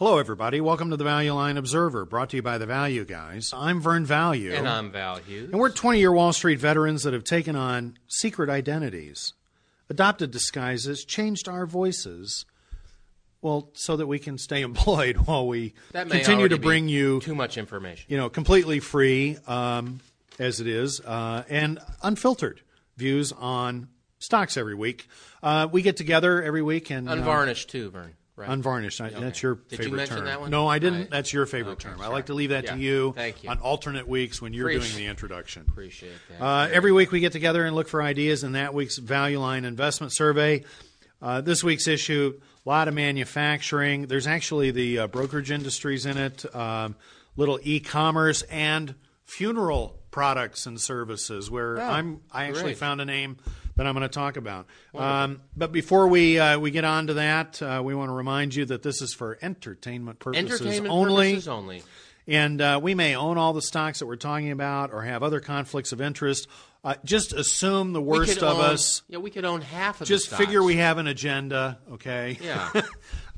Hello, everybody. Welcome to the Value Line Observer, brought to you by the Value Guys. I'm Vern Value. And I'm Val Hughes. And we're 20 year Wall Street veterans that have taken on secret identities, adopted disguises, changed our voices, well, so that we can stay employed while we continue to bring you, too much information. you know, completely free, um, as it is, uh, and unfiltered views on stocks every week. Uh, we get together every week and. uh, Unvarnished too, Vern. Right. Unvarnished. I, That's your favorite term. Did you mention term. that one? No, I didn't. I- that's your favorite Okay, term. I like to leave that Yeah, to you, thank you. on alternate weeks when you're Appreciate- doing the introduction. Appreciate that. Uh, every week we get together and look for ideas in that week's Value Line Investment Survey. Uh, this week's issue, a lot of manufacturing. There's actually the uh, brokerage industries in it, um, little e-commerce and funeral products and services. Where Oh, I'm, I actually great. found a name that I'm going to talk about. Um, but before we uh, we get on to that, uh, we want to remind you that this is for entertainment purposes Entertainment only. purposes only. And uh, we may own all the stocks that we're talking about or have other conflicts of interest. Uh, just assume the worst of own- us. Yeah, we could own half of Just the figure we have an agenda, okay? Yeah.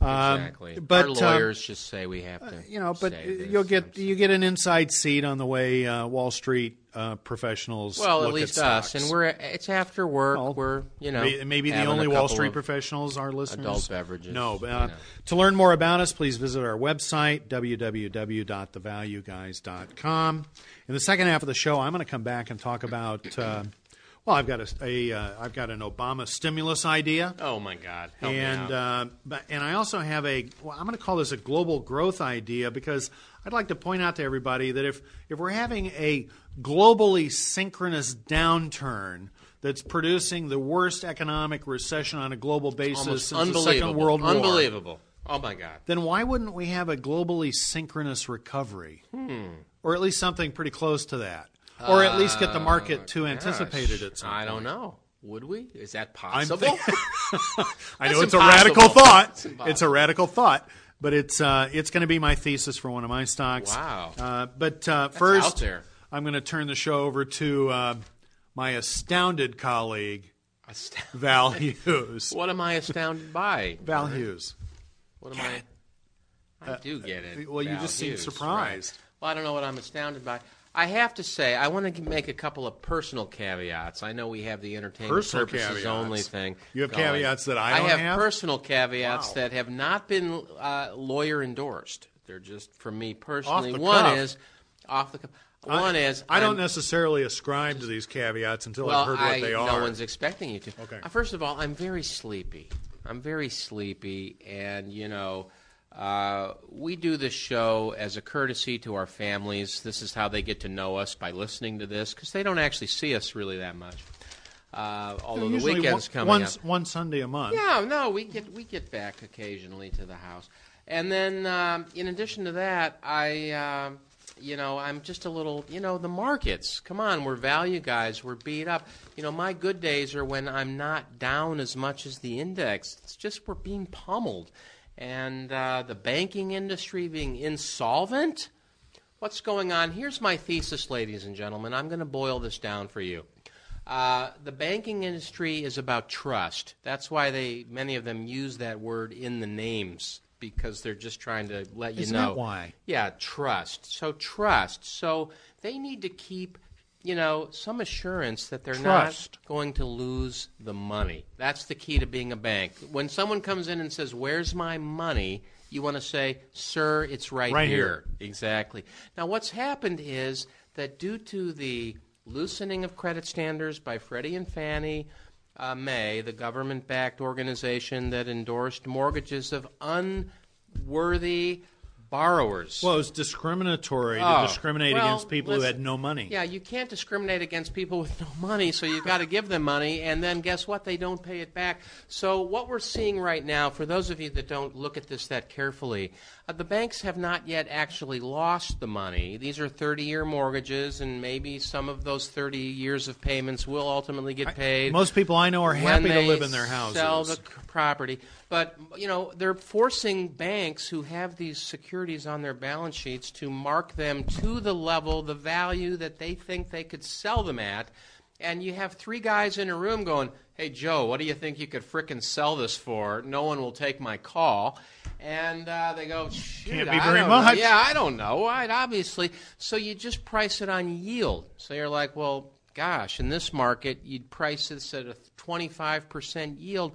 exactly. but, Our um, lawyers just say we have to. you know, but you'll get you get an inside seat on the way uh, Wall Street uh, professionals. well, look at least at us, and we're it's after work. Well, we're you know May- maybe the only Wall Street professionals are listeners. adult beverages, No, you uh, know. to learn more about us, please visit our website www.thevalueguys.com. In the second half of the show, I'm going to come back and talk about. Uh, well, I've got a, a uh, I've got an Obama stimulus idea. Oh my God! Help and uh, but and I also have a well, I'm going to call this a global growth idea because I'd like to point out to everybody that if if we're having a globally synchronous downturn that's producing the worst economic recession on a global basis Almost since the. Second World War, Unbelievable. Oh my God! then why wouldn't we have a globally synchronous recovery, Hmm. or at least something pretty close to that, or at least get the market to anticipate it at some Uh, I don't know. Would we? Is that I'm possible? think- I know it's a impossible. radical thought. It's impossible. a radical thought, but it's uh, it's going to be my thesis for one of my stocks. Wow. Uh, but uh, out first, there. I'm going to turn the show over to uh, my astounded colleague Astound- Val Hughes. What am I astounded by? Val Hughes. What am I? I do get it. Uh, well, you Val just seem Hughes, surprised. right. Well, I don't know what I'm astounded by. I have to say, I want to make a couple of personal caveats. I know we have the entertainment Personal purposes caveats. only thing. You have going. caveats that I don't have. have? personal caveats Wow. that have not been uh, lawyer endorsed. They're just from me personally. One cuff. is off the cuff. One is I don't I'm- necessarily ascribe to these caveats until well, I've heard what I, they are. No one's expecting you to. Okay. Uh, first of all, I'm very sleepy. I'm very sleepy, and you know, uh, we do this show as a courtesy to our families. This is how they get to know us by listening to this because they don't actually see us really that much. Uh, although the Usually weekend's one, coming once, up. one Sunday a month. Yeah, no, we get we get back occasionally to the house, and then um, in addition to that, I, um you know, I'm just a little, you know, the markets. Come on, we're value guys. We're beat up. You know, my good days are when I'm not down as much as the index. It's just we're being pummeled, and uh, the banking industry being insolvent. What's going on? Here's my thesis, ladies and gentlemen. I'm going to boil this down for you. Uh, the banking industry is about trust. That's why they many of them use that word in the names because they're just trying to let you Isn't know. that why? Yeah, trust. So trust. So they need to keep, you know, some assurance that they're Trust. not going to lose the money. That's the key to being a bank. When someone comes in and says, "Where's my money?" you want to say, "Sir, it's right, Right here." Exactly. Now, what's happened is that due to the loosening of credit standards by Freddie and Fannie uh, Mae, the government backed organization that endorsed mortgages of unworthy borrowers. Well, it was discriminatory Oh, to discriminate well, against people who had no money. Yeah, you can't discriminate against people with no money, so you've got to give them money, and then guess what? They don't pay it back. So, what we're seeing right now, for those of you that don't look at this that carefully, uh, the banks have not yet actually lost the money. These are 30 year mortgages, and maybe some of those 30 years of payments will ultimately get paid. Most people I know are happy to live in their houses. Sell the property, but you know they're forcing banks who have these securities on their balance sheets to mark them to the level, the value that they think they could sell them at. And you have three guys in a room going, "Hey Joe, what do you think you could frickin' sell this for? No one will take my call." And uh, they go, shoot, Can't be I very don't know. much. Yeah, I don't know. Right, obviously. So you just price it on yield. So you're like, well, gosh, in this market, you'd price this at a 25% yield.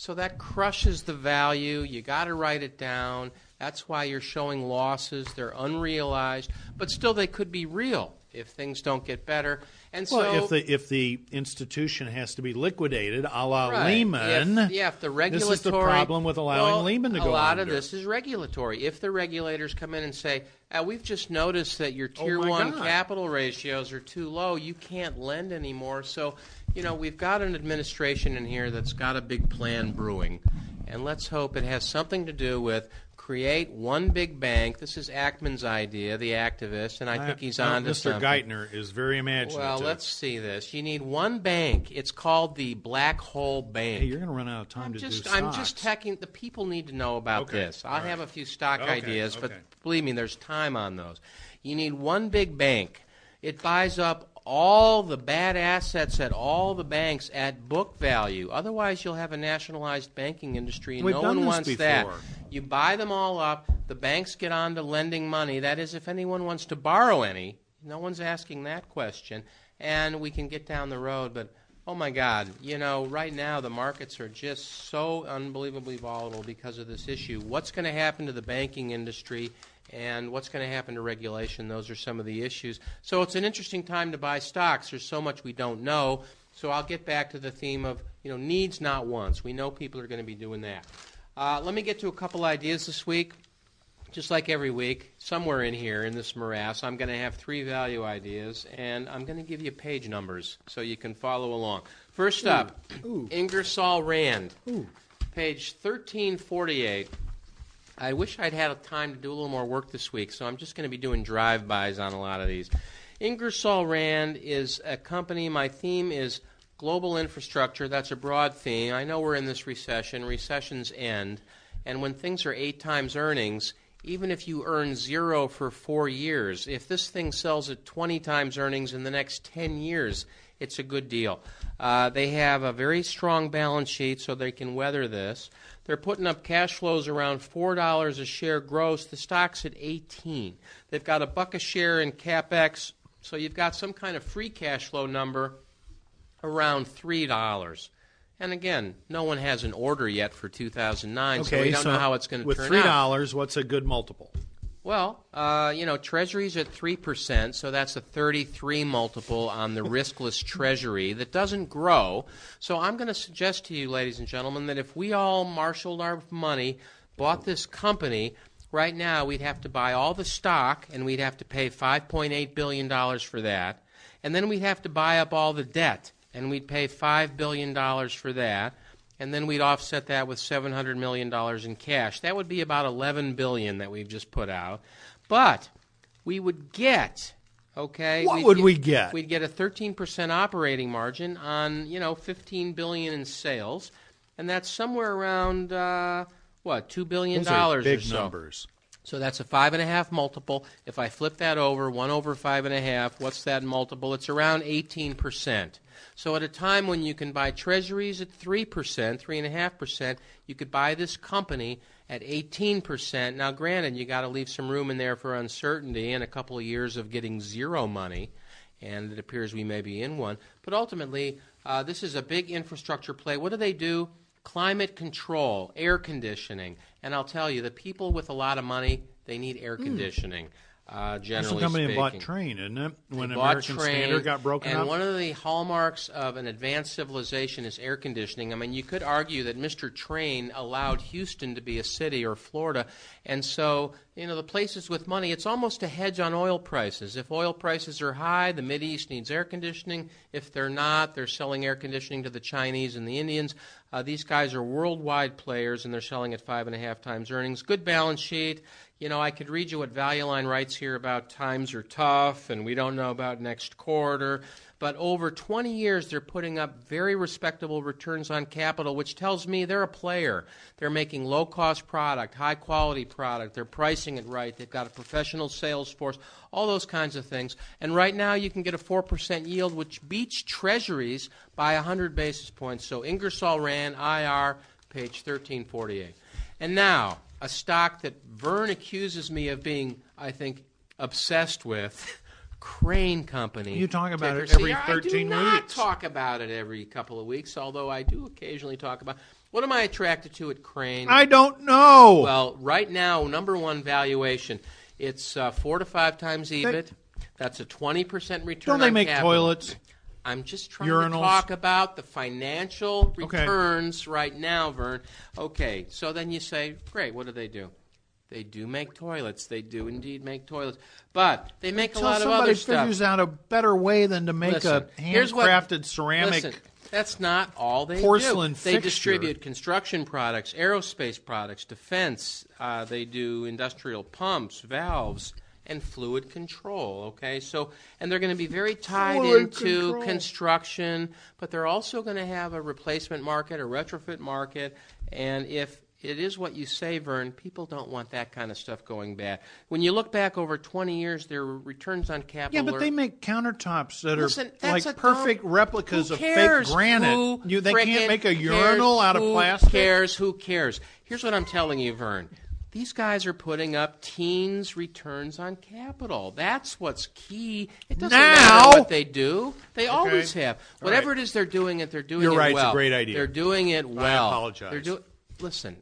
So that crushes the value. You got to write it down. That's why you're showing losses. They're unrealized, but still they could be real if things don't get better. And so Well, if the if the institution has to be liquidated, a la Right. Lehman, If, yeah, if the regulatory this is the problem with allowing well, Lehman to go. a lot of this is regulatory. If the regulators come in and say, uh, "We've just noticed that your Oh tier my one God. capital ratios are too low. You can't lend anymore." So, you know, we've got an administration in here that's got a big plan brewing, and let's hope it has something to do with create one big bank. This is Ackman's idea, the activist, and I, think he's on to Mr. something. Geithner is very imaginative. Well, let's see this. You need one bank. It's called the Black Hole Bank. Hey, you're going to run out of time I'm to just, do I'm stocks. just checking. The people need to know about Okay, this. I'll have a few stock Okay, ideas, but okay. believe me, there's time on those. You need one big bank. It buys up all the bad assets at all the banks at book value. Otherwise, you'll have a nationalized banking industry, and We've no one wants that. You buy them all up. The banks get on to lending money. That is, if anyone wants to borrow any. No one's asking that question, and we can get down the road. But oh my God, you know, right now the markets are just so unbelievably volatile because of this issue. What's going to happen to the banking industry? And what's going to happen to regulation? Those are some of the issues. So it's an interesting time to buy stocks. There's so much we don't know. So I'll get back to the theme of you know needs, not wants. We know people are going to be doing that. Uh, let me get to a couple ideas this week. Just like every week, somewhere in here in this morass, I'm going to have three value ideas, and I'm going to give you page numbers so you can follow along. First up, Ingersoll Rand, page 1348. I wish I'd had time to do a little more work this week, so I'm just going to be doing drive-bys on a lot of these. Ingersoll Rand is a company. My theme is global infrastructure. That's a broad theme. I know we're in this recession. Recessions end, and when things are eight times earnings, even if you earn zero for four years, if this thing sells at 20 times earnings in the next 10 years, it's a good deal. Uh, they have a very strong balance sheet, so they can weather this. They're putting up cash flows around four dollars a share gross. The stock's at 18. They've got a buck a share in capex, so you've got some kind of free cash flow number around three dollars. And again, no one has an order yet for 2009, so we don't know how it's going to with turn three out. dollars, what's a good multiple? Well, uh, you know, Treasuries at 3%, so that's a 33 multiple on the riskless Treasury that doesn't grow. So I'm going to suggest to you, ladies and gentlemen, that if we all marshaled our money, bought this company, right now we'd have to buy all the stock and we'd have to pay $5.8 billion for that. And then we'd have to buy up all the debt and we'd pay $5 billion for that and then we'd offset that with seven hundred million dollars in cash. That would be about $11 billion that we've just put out. But we would get okay. What we'd would we get? We'd get a thirteen percent operating margin on you know 15 billion in sales, and that's somewhere around uh, what two billion Those big so. numbers. So that's a five and a half multiple. If I flip that over, one over five and a half, what's that multiple? It's around 18%. So at a time when you can buy treasuries at 3%, 3.5%, you could buy this company at 18%. Now, granted, you got to leave some room in there for uncertainty and a couple of years of getting zero money, and it appears we may be in one. But ultimately, uh, this is a big infrastructure play. What do they do? Climate control, air conditioning. And I'll tell you, the people with a lot of money, they need air conditioning. Uh, That's generally the company that speaking. bought Trane, isn't it? When They American Trane, Standard got broken and up. one of the hallmarks of an advanced civilization is air conditioning. I mean, you could argue that Mr. Trane allowed Houston to be a city or Florida, and so you know the places with money. It's almost a hedge on oil prices. If oil prices are high, the Mid East needs air conditioning. If they're not, they're selling air conditioning to the Chinese and the Indians. Uh, these guys are worldwide players, and they're selling at five and a half times earnings. Good balance sheet. You know, I could read you what Value Line writes here about times are tough and we don't know about next quarter. But over 20 years, they're putting up very respectable returns on capital, which tells me they're a player. They're making low cost product, high quality product. They're pricing it right. They've got a professional sales force, all those kinds of things. And right now, you can get a 4% yield, which beats treasuries by 100 basis points. So Ingersoll Rand, IR, page 1348. And now, a stock that Vern accuses me of being, I think, obsessed with. Crane Company. You talk about ticker it every CR. 13 I do not weeks. talk about it every couple of weeks, although I do occasionally talk about. What am I attracted to at Crane? I don't know. Well, right now, number one valuation, it's uh, four to five times EBIT. That's a twenty percent return. don't they make capital. toilets? I'm just trying Urinals? to talk about the financial Okay. returns right now, Vern. Okay, so then you say, great, what do they do? They do make toilets. They do indeed make toilets, but they make a lot of other stuff. Somebody figures out a better way than to make Listen, a here's what- handcrafted ceramic. Listen, that's not all they porcelain do. They fixture. distribute construction products, aerospace products, defense. Uh, they do industrial pumps, valves, and fluid control. Okay, so and they're going to be very tied Fluid into control. construction, but they're also going to have a replacement market, a retrofit market, and if it is what you say, Vern. People don't want that kind of stuff going bad. When you look back over 20 years, their returns on capital yeah, but are they make countertops that Listen, are like perfect dumb- replicas of fake granite. Who You, they can't make a cares? urinal out of Who plastic. cares? Who cares? Here's what I'm telling you, Vern. These guys are putting up teens returns on capital. That's what's key. It doesn't Now- matter what they do. They always have. Whatever right. it is they're doing it, they're doing You're it right, it's a great idea. They're doing it well. I apologize. They're do- Listen,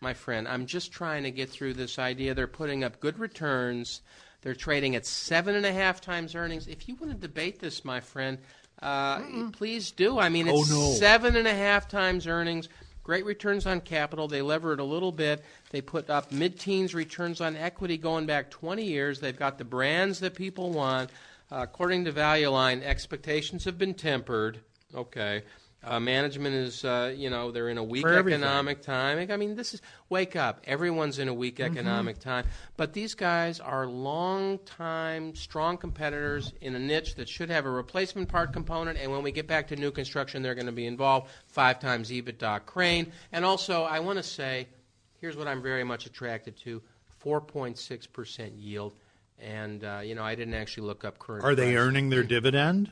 my friend, I'm just trying to get through this idea. They're putting up good returns. They're trading at seven and a half times earnings. If you want to debate this, my friend, uh, please do. I mean, it's Oh, no. seven and a half times earnings. Great returns on capital. They lever it a little bit. They put up mid-teens returns on equity going back 20 years. They've got the brands that people want. Uh, according to Value Line, expectations have been tempered. Okay. Uh, management is, uh, you know, they're in a weak For everything. economic time. I mean, this is wake up. Everyone's in a weak Mm-hmm. economic time, but these guys are long-time, strong competitors in a niche that should have a replacement part component. And when we get back to new construction, they're going to be involved. Five times EBITDA crane. And also, I want to say, here's what I'm very much attracted to: 4.6 percent yield. And uh, you know, I didn't actually look up current. Are they earning their dividend?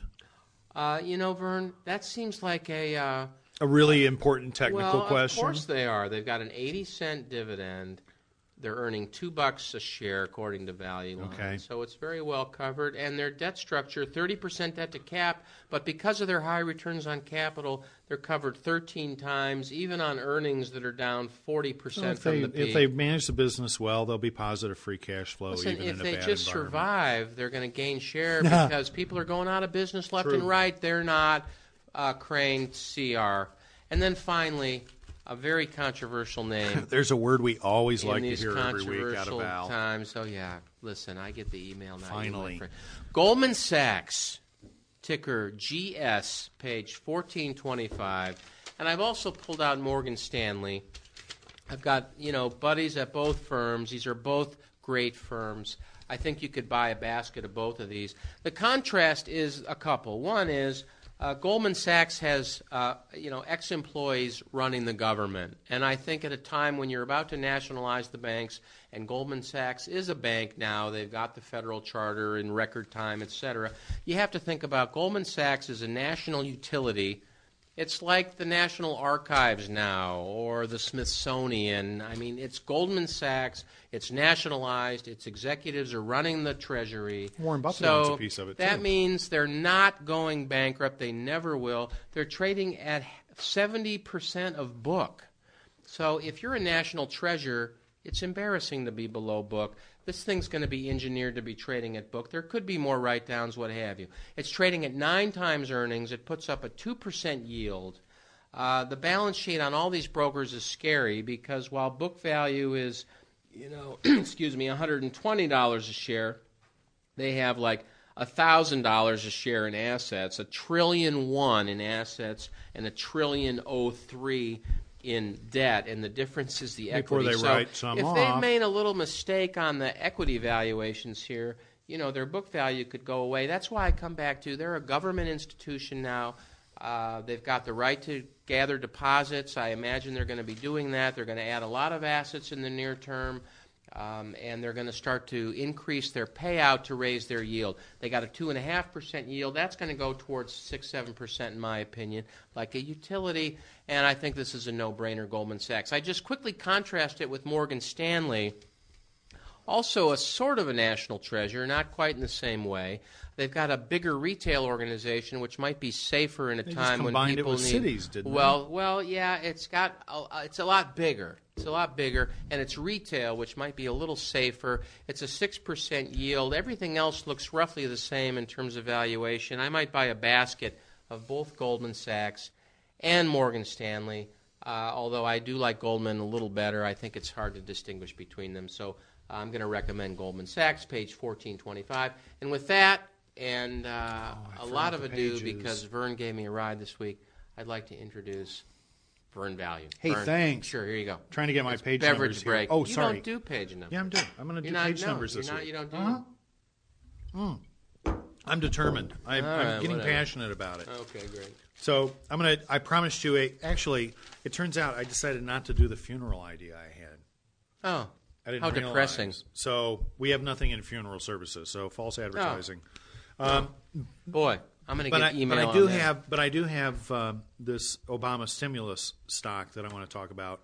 Uh, you know, Vern, that seems like a. Uh, A really important technical well, question. Of course they are. They've got an 80 cent dividend. They're earning two bucks a share according to Value Line. Okay. So it's very well covered. And their debt structure, 30% debt to cap, but because of their high returns on capital, they're covered 13 times, even on earnings that are down 40% So if from they the peak. if they manage the business well, they'll be positive free cash flow Listen, even if in a they bad just survive, they're going to gain share because people are going out of business left True. and right. They're not uh, Crane CR. And then finally, a very controversial name. There's a word we always in like to hear every week out of controversial Val. times. Oh yeah, listen, I get the email now. Finally. Goldman Sachs, ticker GS, page fourteen twenty-five, and I've also pulled out Morgan Stanley. I've got you know buddies at both firms. These are both great firms. I think you could buy a basket of both of these. The contrast is a couple. One is uh, Goldman Sachs has uh, you know ex-employees running the government, and I think at a time when you're about to nationalize the banks, and Goldman Sachs is a bank now, they've got the federal charter in record time, et cetera. You have to think about Goldman Sachs as a national utility. It's like the National Archives now or the Smithsonian. I mean, it's Goldman Sachs. It's nationalized. Its executives are running the Treasury. Warren Buffett so owns a piece of it, That too. means they're not going bankrupt. They never will. They're trading at 70% of book. So if you're a national treasure, it's embarrassing to be below book. This thing's going to be engineered to be trading at book. There could be more write downs, what have you. It's trading at nine times earnings. It puts up a 2% yield. Uh, the balance sheet on all these brokers is scary because while book value is, you know, excuse me, $120 a share, they have like thousand dollars a share in assets, a trillion one in assets, and a trillion oh three in debt, and the difference is the Before equity. they so write some if off. they've made a little mistake on the equity valuations here, you know their book value could go away. That's why I come back to they're a government institution now. Uh, they've got the right to gather deposits. I imagine they're going to be doing that. They're going to add a lot of assets in the near term. Um, and they're going to start to increase their payout to raise their yield. They got a two and a half percent yield. That's going to go towards six, seven percent, in my opinion, like a utility. And I think this is a no-brainer. Goldman Sachs. I just quickly contrast it with Morgan Stanley, also a sort of a national treasure, not quite in the same way. They've got a bigger retail organization, which might be safer in a They time when people with need. cities, didn't they? well, well, yeah, it's got a, it's a lot bigger. It's a lot bigger, and it's retail, which might be a little safer. It's a six percent yield. Everything else looks roughly the same in terms of valuation. I might buy a basket of both Goldman Sachs and Morgan Stanley. Uh, although I do like Goldman a little better, I think it's hard to distinguish between them. So I'm going to recommend Goldman Sachs, page 1425. And with that, and uh, Oh, I a lot of ado pages. because Vern gave me a ride this week, I'd like to introduce Vern Value. Hey, Vern, thanks. Sure, here you go. Trying to get my It's page beverage numbers here. break. Oh, you sorry. don't do page numbers. Yeah, I'm doing. I'm going to do not, page no, numbers this not, week. You don't do Uh-huh. I'm determined. I'm, I'm right, getting whatever. passionate about it. Okay, great. So I'm gonna. I promised you a. Actually, it turns out I decided not to do the funeral idea I had. Oh, I didn't How realize. depressing. So we have nothing in funeral services. So false advertising. boy, I'm going to But get I, email but I on do that. have. But I do have um, this Obama stimulus stock that I want to talk about.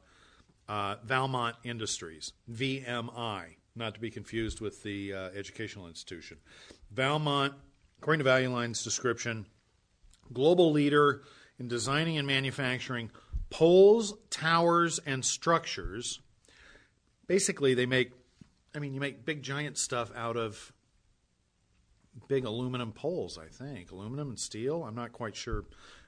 Uh, Valmont Industries, VMI, not to be confused with the uh, educational institution. Valmont, according to Value Line's description, global leader in designing and manufacturing poles, towers, and structures. Basically, they make, I mean, you make big giant stuff out of big aluminum poles, I think. Aluminum and steel. I'm not quite sure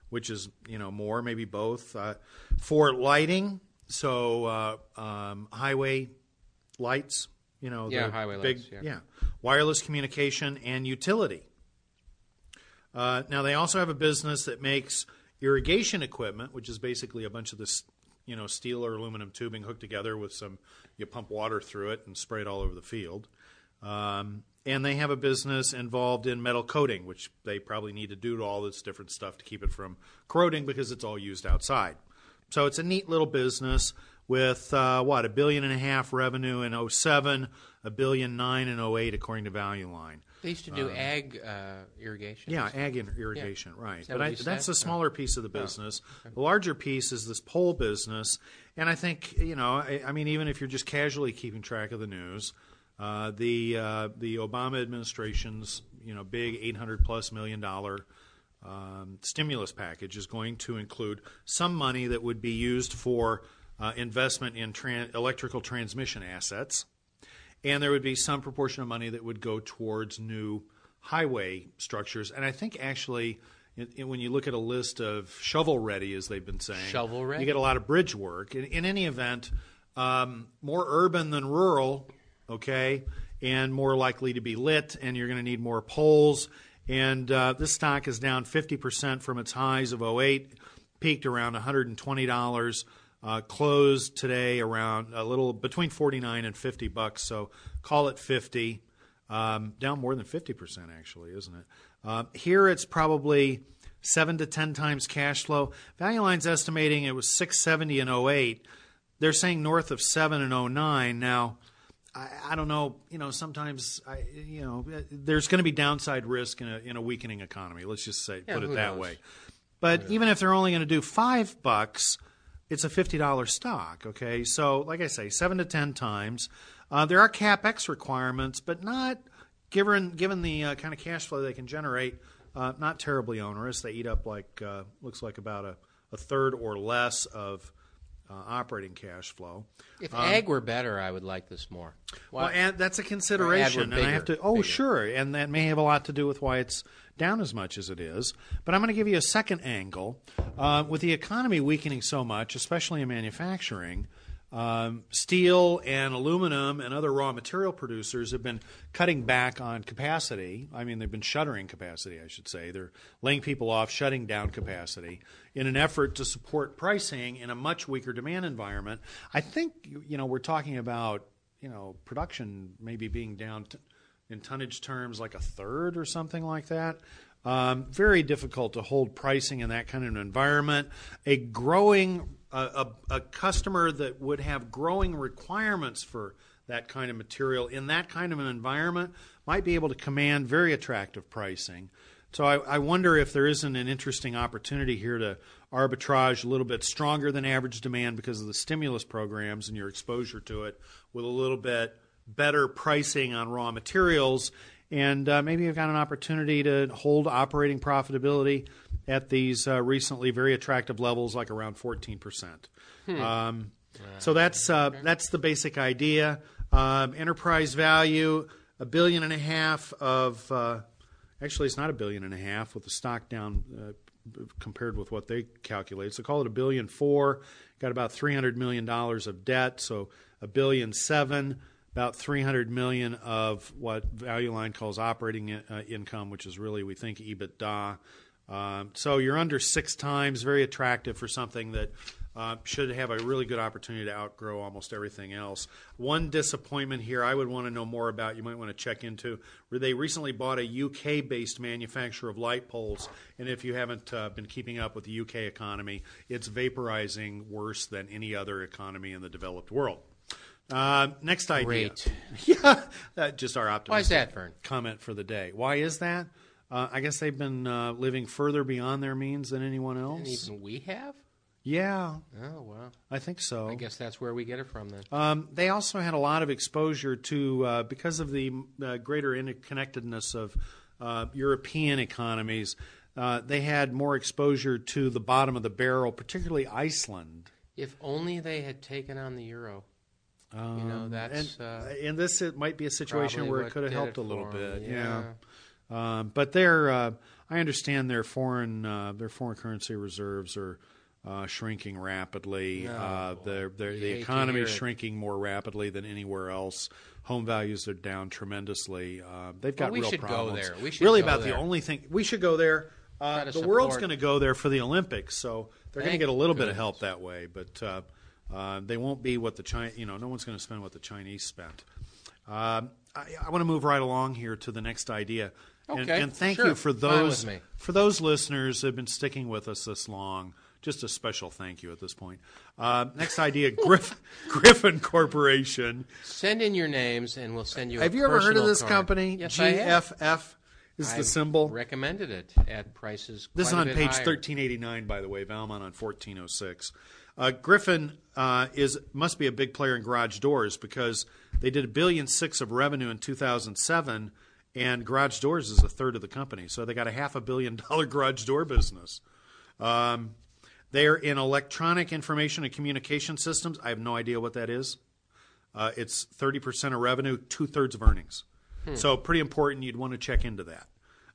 which is, you know, more, maybe both. Uh, for lighting, so uh, um, highway lights, you know, Yeah, the highway big, lights, yeah. wireless communication and utility. Uh, now they also have a business that makes irrigation equipment, which is basically a bunch of this, you know, steel or aluminum tubing hooked together with some. You pump water through it and spray it all over the field. Um, and they have a business involved in metal coating, which they probably need to do to all this different stuff to keep it from corroding because it's all used outside. So it's a neat little business with uh, what a billion and a half revenue in 07, a billion nine in 08, according to Value Line. They used to do ag uh, irrigation. Yeah, ag ir- irrigation, right. that But I, that's the smaller piece of the business. The larger piece is this pole business, and I think you know. I, I mean, even if you're just casually keeping track of the news, uh, the uh, the Obama administration's you know big 800 plus million dollar um, stimulus package is going to include some money that would be used for uh, investment in tran- electrical transmission assets and there would be some proportion of money that would go towards new highway structures. And I think actually, when you look at a list of shovel ready, as they've been saying, Shovel ready? you get a lot of bridge work. In, in any event, um, more urban than rural, okay, and more likely to be lit, and you're going to need more poles. And uh, this stock is down 50% from its highs of 08, peaked around $120 uh, closed today around a little between 49 and 50 bucks so call it 50 um, down more than 50% actually isn't it uh, here it's probably 7 to 10 times cash flow value line's estimating it was 670 in 08 they're saying north of 7 in 09 now I, I don't know. You know, sometimes I, you know, there's going to be downside risk in a, in a weakening economy. Let's just say Yeah, put it that knows? way. But even if they're only going to do five bucks, it's a fifty dollar stock. Okay, so like I say, seven to ten times. Uh, there are capex requirements, but not given given the uh, kind of cash flow they can generate. Uh, not terribly onerous. They eat up like uh, looks like about a, a third or less of uh, operating cash flow. If ag were better, I would like this more. Well, and that's a consideration, Or and I have to. Oh, bigger. sure, and that may have a lot to do with why it's down as much as it is. But I'm going to give you a second angle. Uh, with the economy weakening so much, especially in manufacturing, um, steel and aluminum and other raw material producers have been cutting back on capacity. I mean, they've been shuttering capacity, I should say. They're laying people off, shutting down capacity in an effort to support pricing in a much weaker demand environment. I think you know we're talking about you know production maybe being down t- in tonnage terms like a third or something like that. Um, very difficult to hold pricing in that kind of an environment. A growing a, customer that would have growing requirements for that kind of material in that kind of an environment might be able to command very attractive pricing. So I, I wonder if there isn't an interesting opportunity here to arbitrage a little bit stronger than average demand because of the stimulus programs and your exposure to it with a little bit better pricing on raw materials. And uh, maybe you've got an opportunity to hold operating profitability at these uh, recently very attractive levels, like around 14%. Hmm. Um, so that's uh, that's the basic idea. Um, enterprise value, a billion and a half of. Uh, actually, it's not a billion and a half with the stock down uh, compared with what they calculate. So call it a billion four. Got about three hundred million dollars of debt, so a billion seven. About 300 million of what Value Line calls operating uh, income, which is really we think EBITDA. Um, so you're under six times, very attractive for something that uh, should have a really good opportunity to outgrow almost everything else. One disappointment here I would want to know more about, you might want to check into, where they recently bought a UK based manufacturer of light poles. And if you haven't uh, been keeping up with the UK economy, it's vaporizing worse than any other economy in the developed world. Uh, next idea. Great. yeah, just our optimistic Why is that, Vern? comment for the day. Why is that? Uh, I guess they've been uh, living further beyond their means than anyone else. And even we have? Yeah. Oh, well. I think so. I guess that's where we get it from then. Um, they also had a lot of exposure to, uh, because of the uh, greater interconnectedness of uh, European economies, uh, they had more exposure to the bottom of the barrel, particularly Iceland. If only they had taken on the euro. Um, you know, um, that's. And, uh, in this, it might be a situation where it could have helped a little bit. Them. yeah. yeah. Um, but their, uh, I understand their foreign, their foreign currency reserves are uh, shrinking rapidly. No, uh, the the economy is shrinking more rapidly than anywhere else. Home values are down tremendously. Uh, they've got well, we real should problems. Go there. We should really go about there. the only thing we should go there. Uh, the world's going to go there for the Olympics, so they're going to get a little goodness. bit of help that way. But uh, uh, they won't be what the China. You know, no one's going to spend what the Chinese spent. Um, I, I want to move right along here to the next idea. Okay, and, and thank sure. you for those for those listeners who have been sticking with us this long just a special thank you at this point. Uh, next idea, Griffon, Griffon Corporation. Send in your names, and we'll send you. Have a you ever heard of this card. company? Yes. GFF is the symbol. Recommended it at prices. This is on page higher. 1389, by the way. Valmont on 1406. Uh, Griffon uh, is must be a big player in garage doors because they did a billion six of revenue in 2007, and garage doors is a third of the company. So they got a half a billion dollar garage door business. Um, they're in electronic information and communication systems. I have no idea what that is. Uh, it's 30% of revenue, two thirds of earnings. So, pretty important. You'd want to check into that.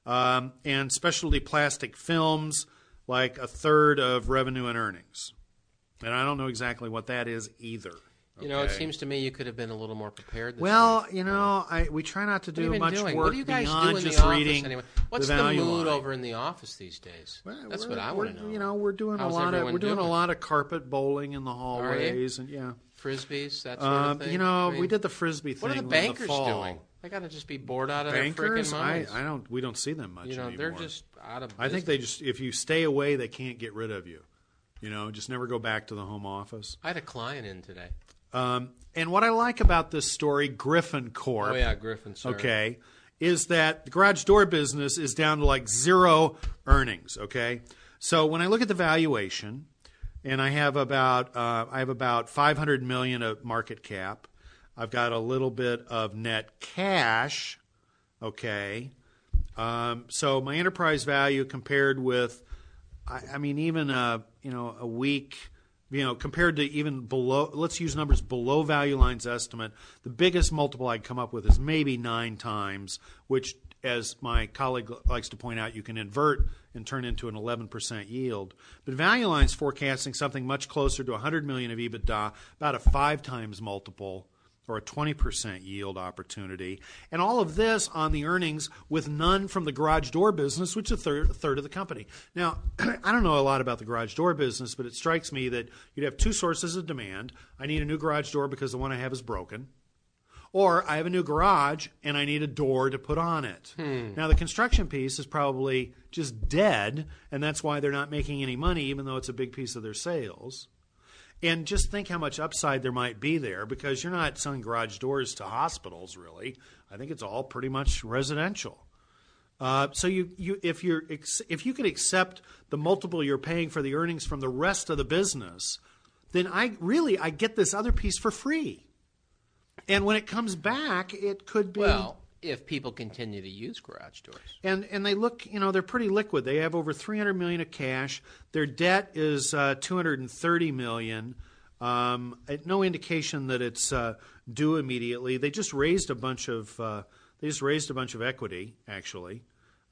Um, and specialty plastic films, like a third of revenue and earnings. And I don't know exactly what that is either. You know, it Okay. seems to me you could have been a little more prepared. This Well, week. you know, I, we try not to What have you do been much doing? work What do you guys beyond do in just the office reading anyway? What's the the, value mood line. over in the office these days? Well, That's we're- what I we're- want to know. You know, we're doing How's a lot of everyone we're doing, doing? a lot of carpet bowling in the hallways, and yeah. frisbees, that sort Um, thing. you know, I mean, we did the frisbee thing. What are the in bankers fall. doing? They got to just be bored out of Bankers, their freaking I, minds. I don't. We don't see them much you know, anymore. they're just out of. I think business. they just if you stay away, they can't get rid of you. You know, just never go back to the home office. I had a client in today. Um, and what I like about this story, Griffon Corp. Oh yeah, Griffon. Okay, is that the garage door business is down to like zero earnings. Okay, so when I look at the valuation, and I have about uh, I have about five hundred million of market cap. I've got a little bit of net cash. Okay, um, so my enterprise value compared with, I, I mean, even a you know a week, you know, compared to even below. Let's use numbers below value lines estimate. The biggest multiple I'd come up with is maybe nine times, which, as my colleague likes to point out, you can invert and turn into an 11% yield. But value lines forecasting something much closer to 100 million of EBITDA, about a five times multiple or a 20% yield opportunity. And all of this on the earnings with none from the garage door business, which is a third, a third of the company. Now, I don't know a lot about the garage door business, but it strikes me that you'd have two sources of demand. I need a new garage door because the one I have is broken. Or I have a new garage and I need a door to put on it. Hmm. Now, the construction piece is probably just dead, and that's why they're not making any money, even though it's a big piece of their sales. And just think how much upside there might be there because you're not selling garage doors to hospitals, really. I think it's all pretty much residential. Uh, so you, you if you're if you can accept the multiple you're paying for the earnings from the rest of the business, then I really I get this other piece for free. And when it comes back, it could be well if people continue to use garage doors. And and they look, you know, they're pretty liquid. They have over 300 million of cash. Their debt is uh, 230 million. Um, no indication that it's uh, due immediately. They just raised a bunch of uh, they just raised a bunch of equity actually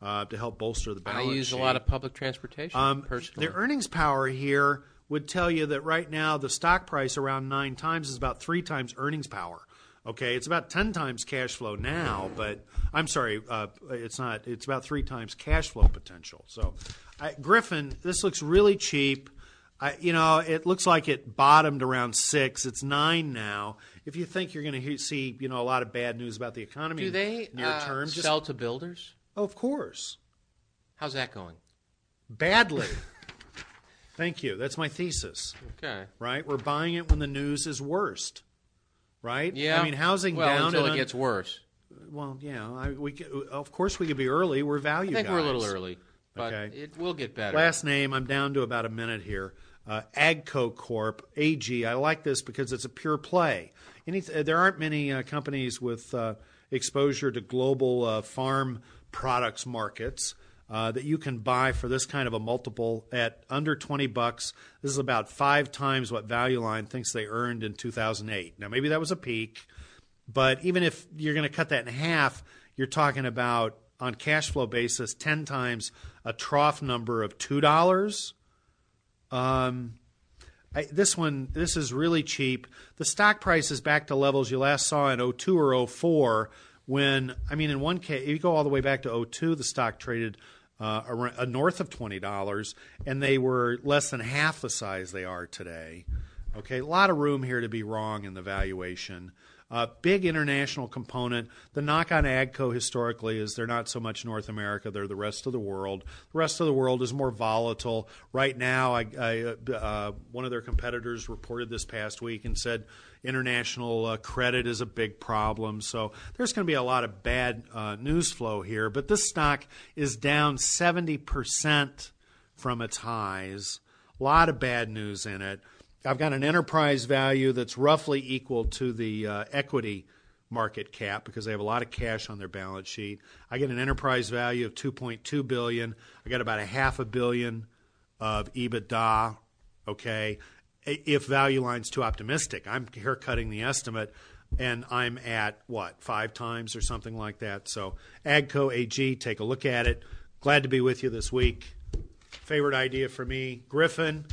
uh, to help bolster the balance. I use sheet. a lot of public transportation um, personally. Their earnings power here would tell you that right now the stock price around nine times is about three times earnings power. Okay, it's about ten times cash flow now, but I'm sorry, uh, it's not. It's about three times cash flow potential. So, I, Griffon, this looks really cheap. I, you know, it looks like it bottomed around six. It's nine now. If you think you're going to see, you know, a lot of bad news about the economy, do they near uh, term, just, sell to builders? Oh, of course. How's that going? Badly. Thank you. That's my thesis. Okay. Right? We're buying it when the news is worst right? Yeah. I mean, housing well, down until it un- gets worse. Well, yeah. I, we of course we could be early. We're value. I think guys. we're a little early, but Okay. it will get better. Last name. I'm down to about a minute here. Uh, Agco Corp. AG. I like this because it's a pure play. Any, there aren't many uh, companies with uh, exposure to global uh, farm products markets. Uh, that you can buy for this kind of a multiple at under 20 bucks. This is about five times what Value Line thinks they earned in 2008. Now, maybe that was a peak, but even if you're going to cut that in half, you're talking about on cash flow basis 10 times a trough number of $2. Um, I, this one, this is really cheap. The stock price is back to levels you last saw in 02 or 04 when, I mean, in one case, if you go all the way back to 02, the stock traded uh, around, uh, north of $20, and they were less than half the size they are today. Okay, a lot of room here to be wrong in the valuation. Uh, big international component. The knock on AGCO historically is they're not so much North America, they're the rest of the world. The rest of the world is more volatile. Right now, I, I, uh, one of their competitors reported this past week and said international uh, credit is a big problem. So there's going to be a lot of bad uh, news flow here. But this stock is down 70% from its highs. A lot of bad news in it. I've got an enterprise value that's roughly equal to the uh, equity market cap because they have a lot of cash on their balance sheet. I get an enterprise value of 2.2 billion. I got about a half a billion of EBITDA. Okay, if value line's too optimistic, I'm haircutting the estimate, and I'm at what five times or something like that. So Agco AG, take a look at it. Glad to be with you this week. Favorite idea for me, Griffon.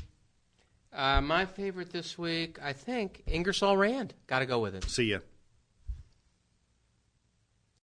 Uh, my favorite this week, I think, Ingersoll Rand. Got to go with it. See ya.